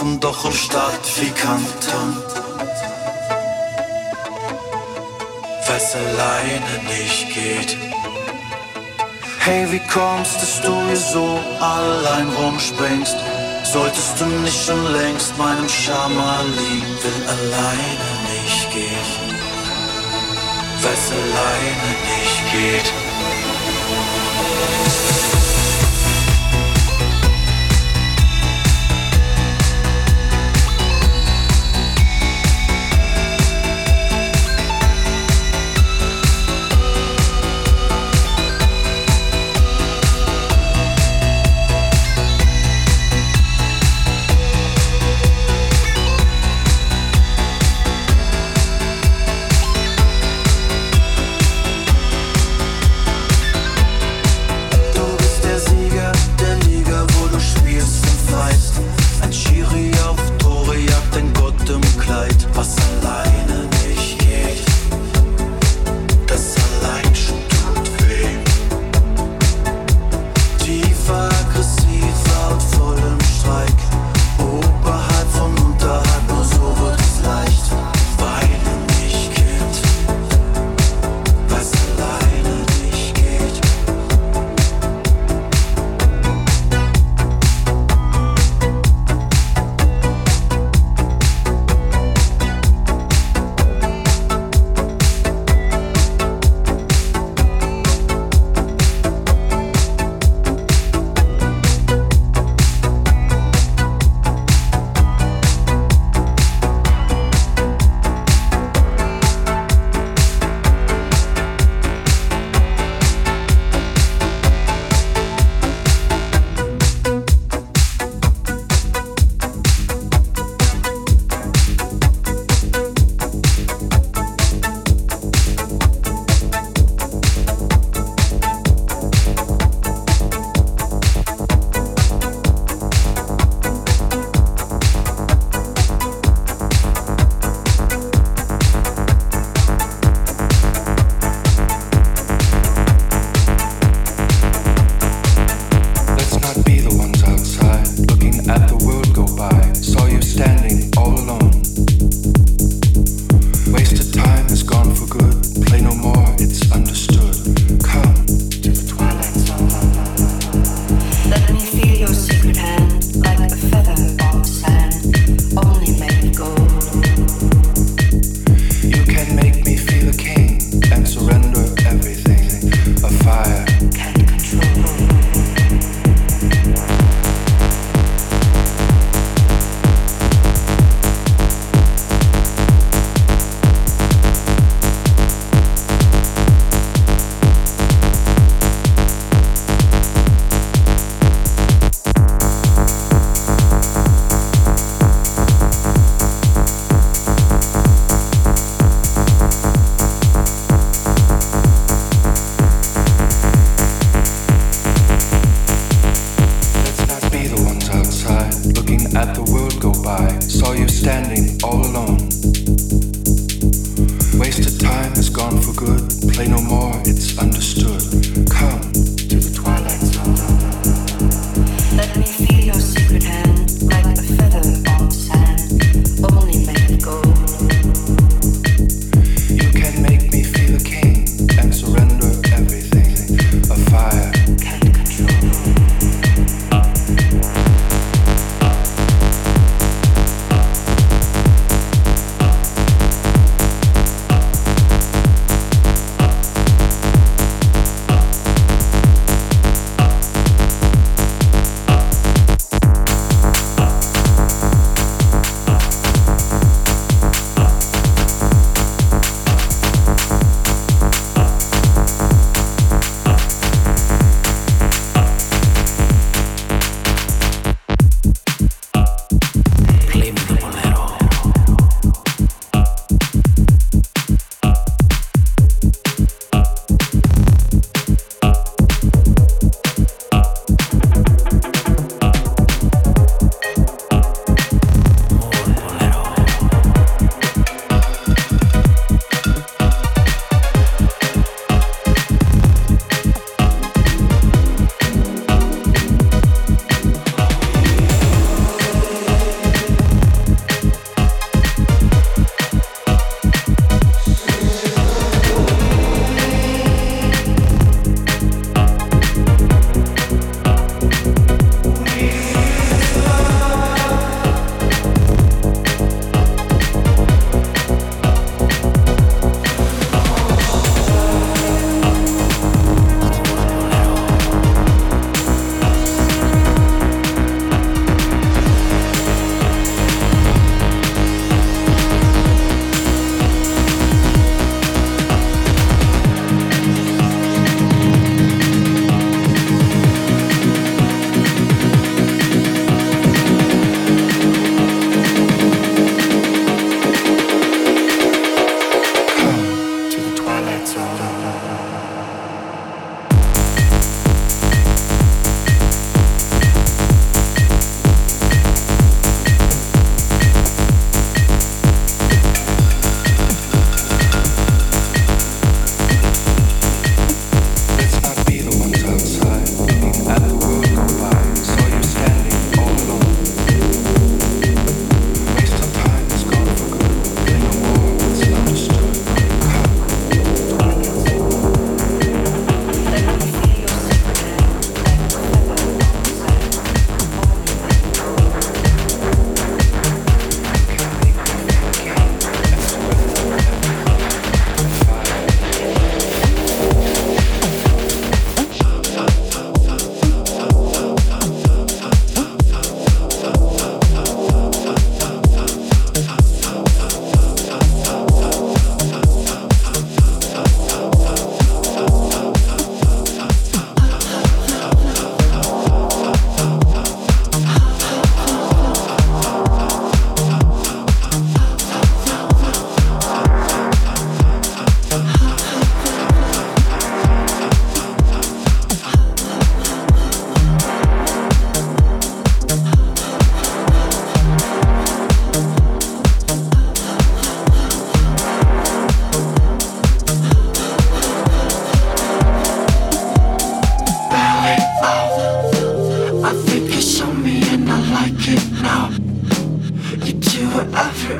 offen, doch in Stadt wie Kanton. Weil's alleine nicht geht. Hey, wie kommst, dass du hier so allein rumspringst? Solltest du nicht schon längst meinem Schama liegen, will alleine nicht gehen. Weil's alleine nicht geht.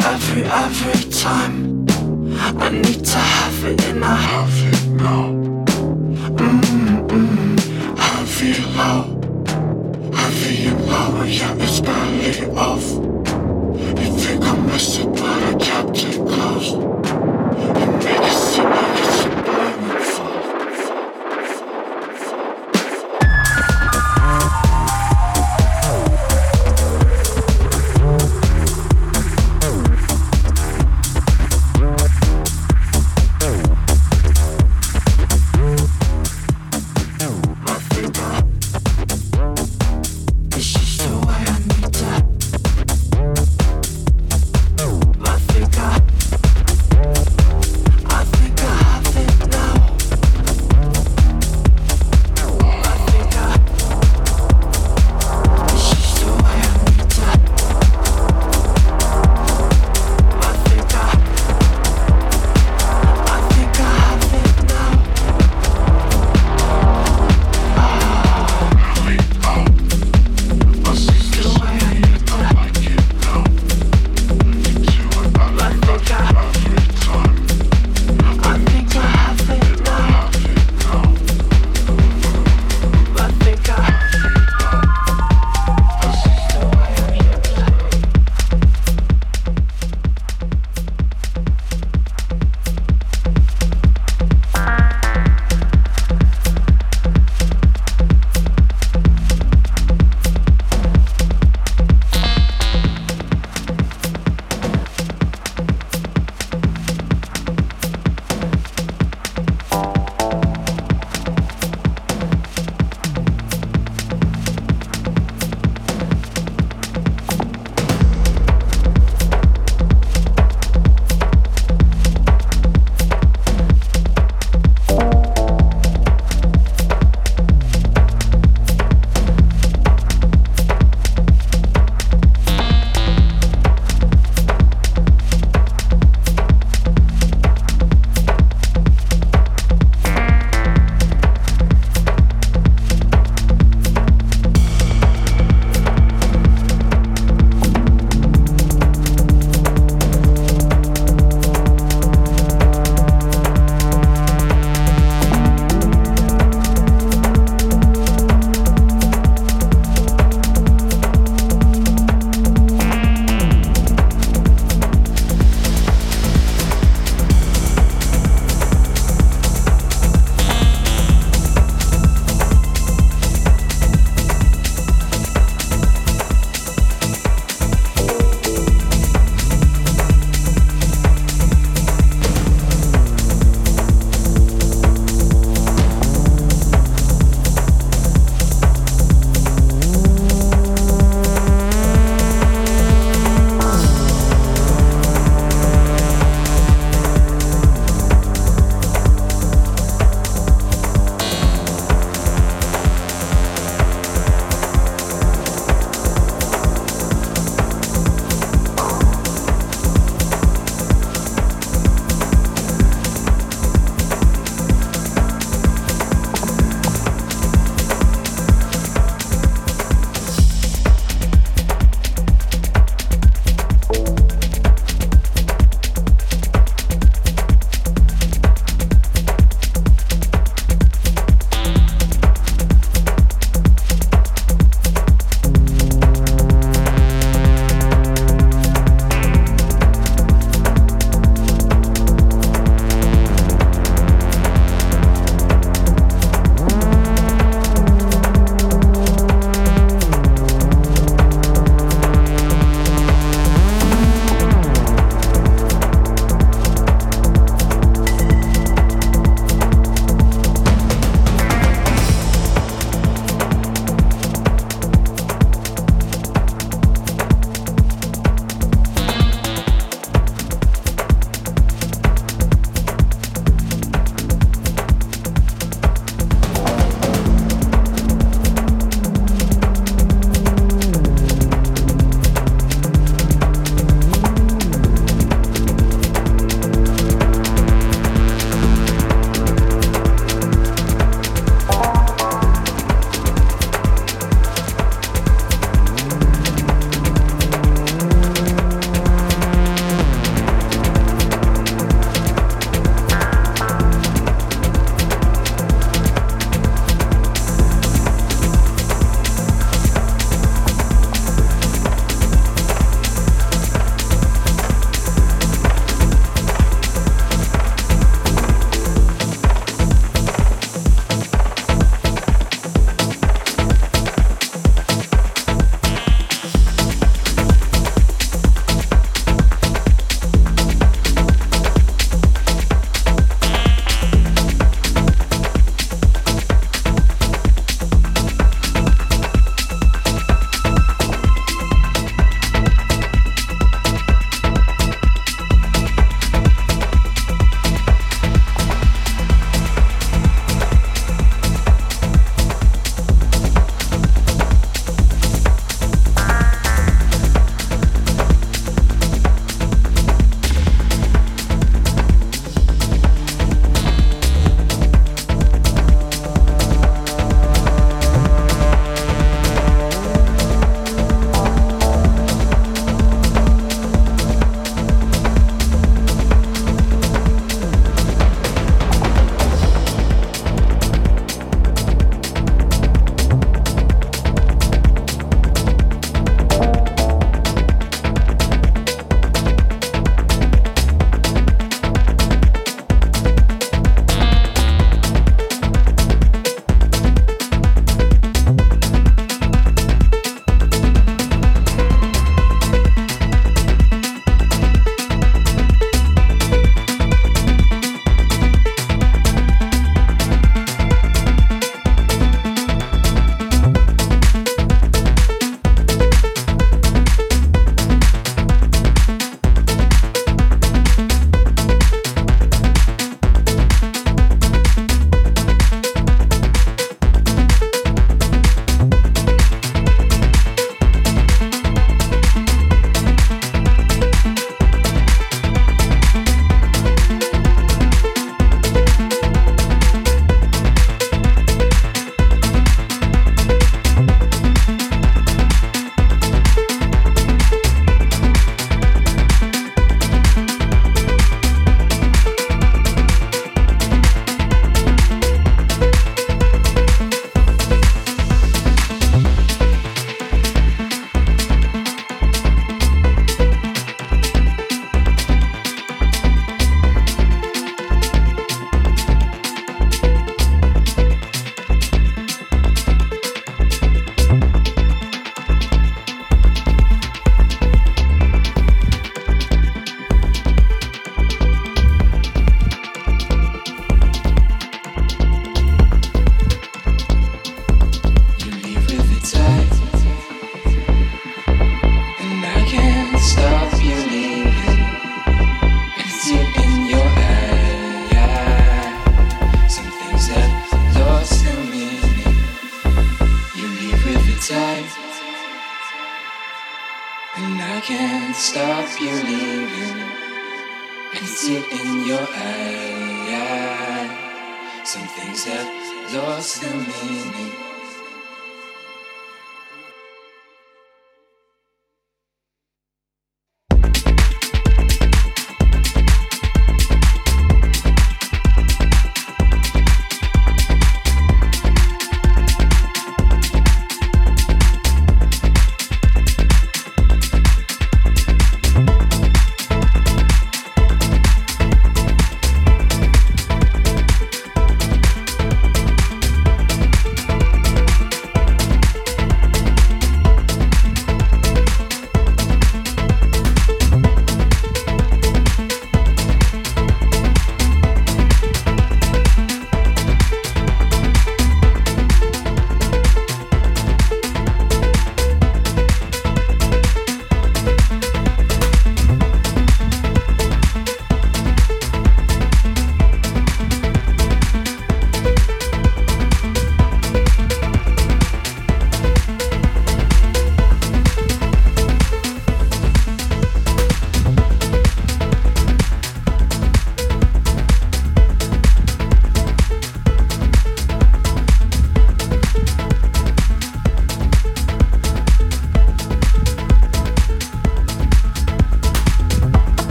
Every, every time. I need to have it and I have it now. Mm-mm, heavy low, heavy and low, yeah, it's barely off. You think I missed it, but I kept it close. You make it seem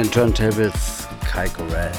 den Turntables Kai Corell.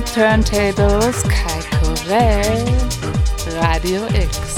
The Turntables, Kai Corell, Radio X.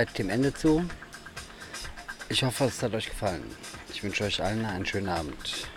neigt dem Ende zu. Ich hoffe, es hat euch gefallen. Ich wünsche euch allen einen schönen Abend.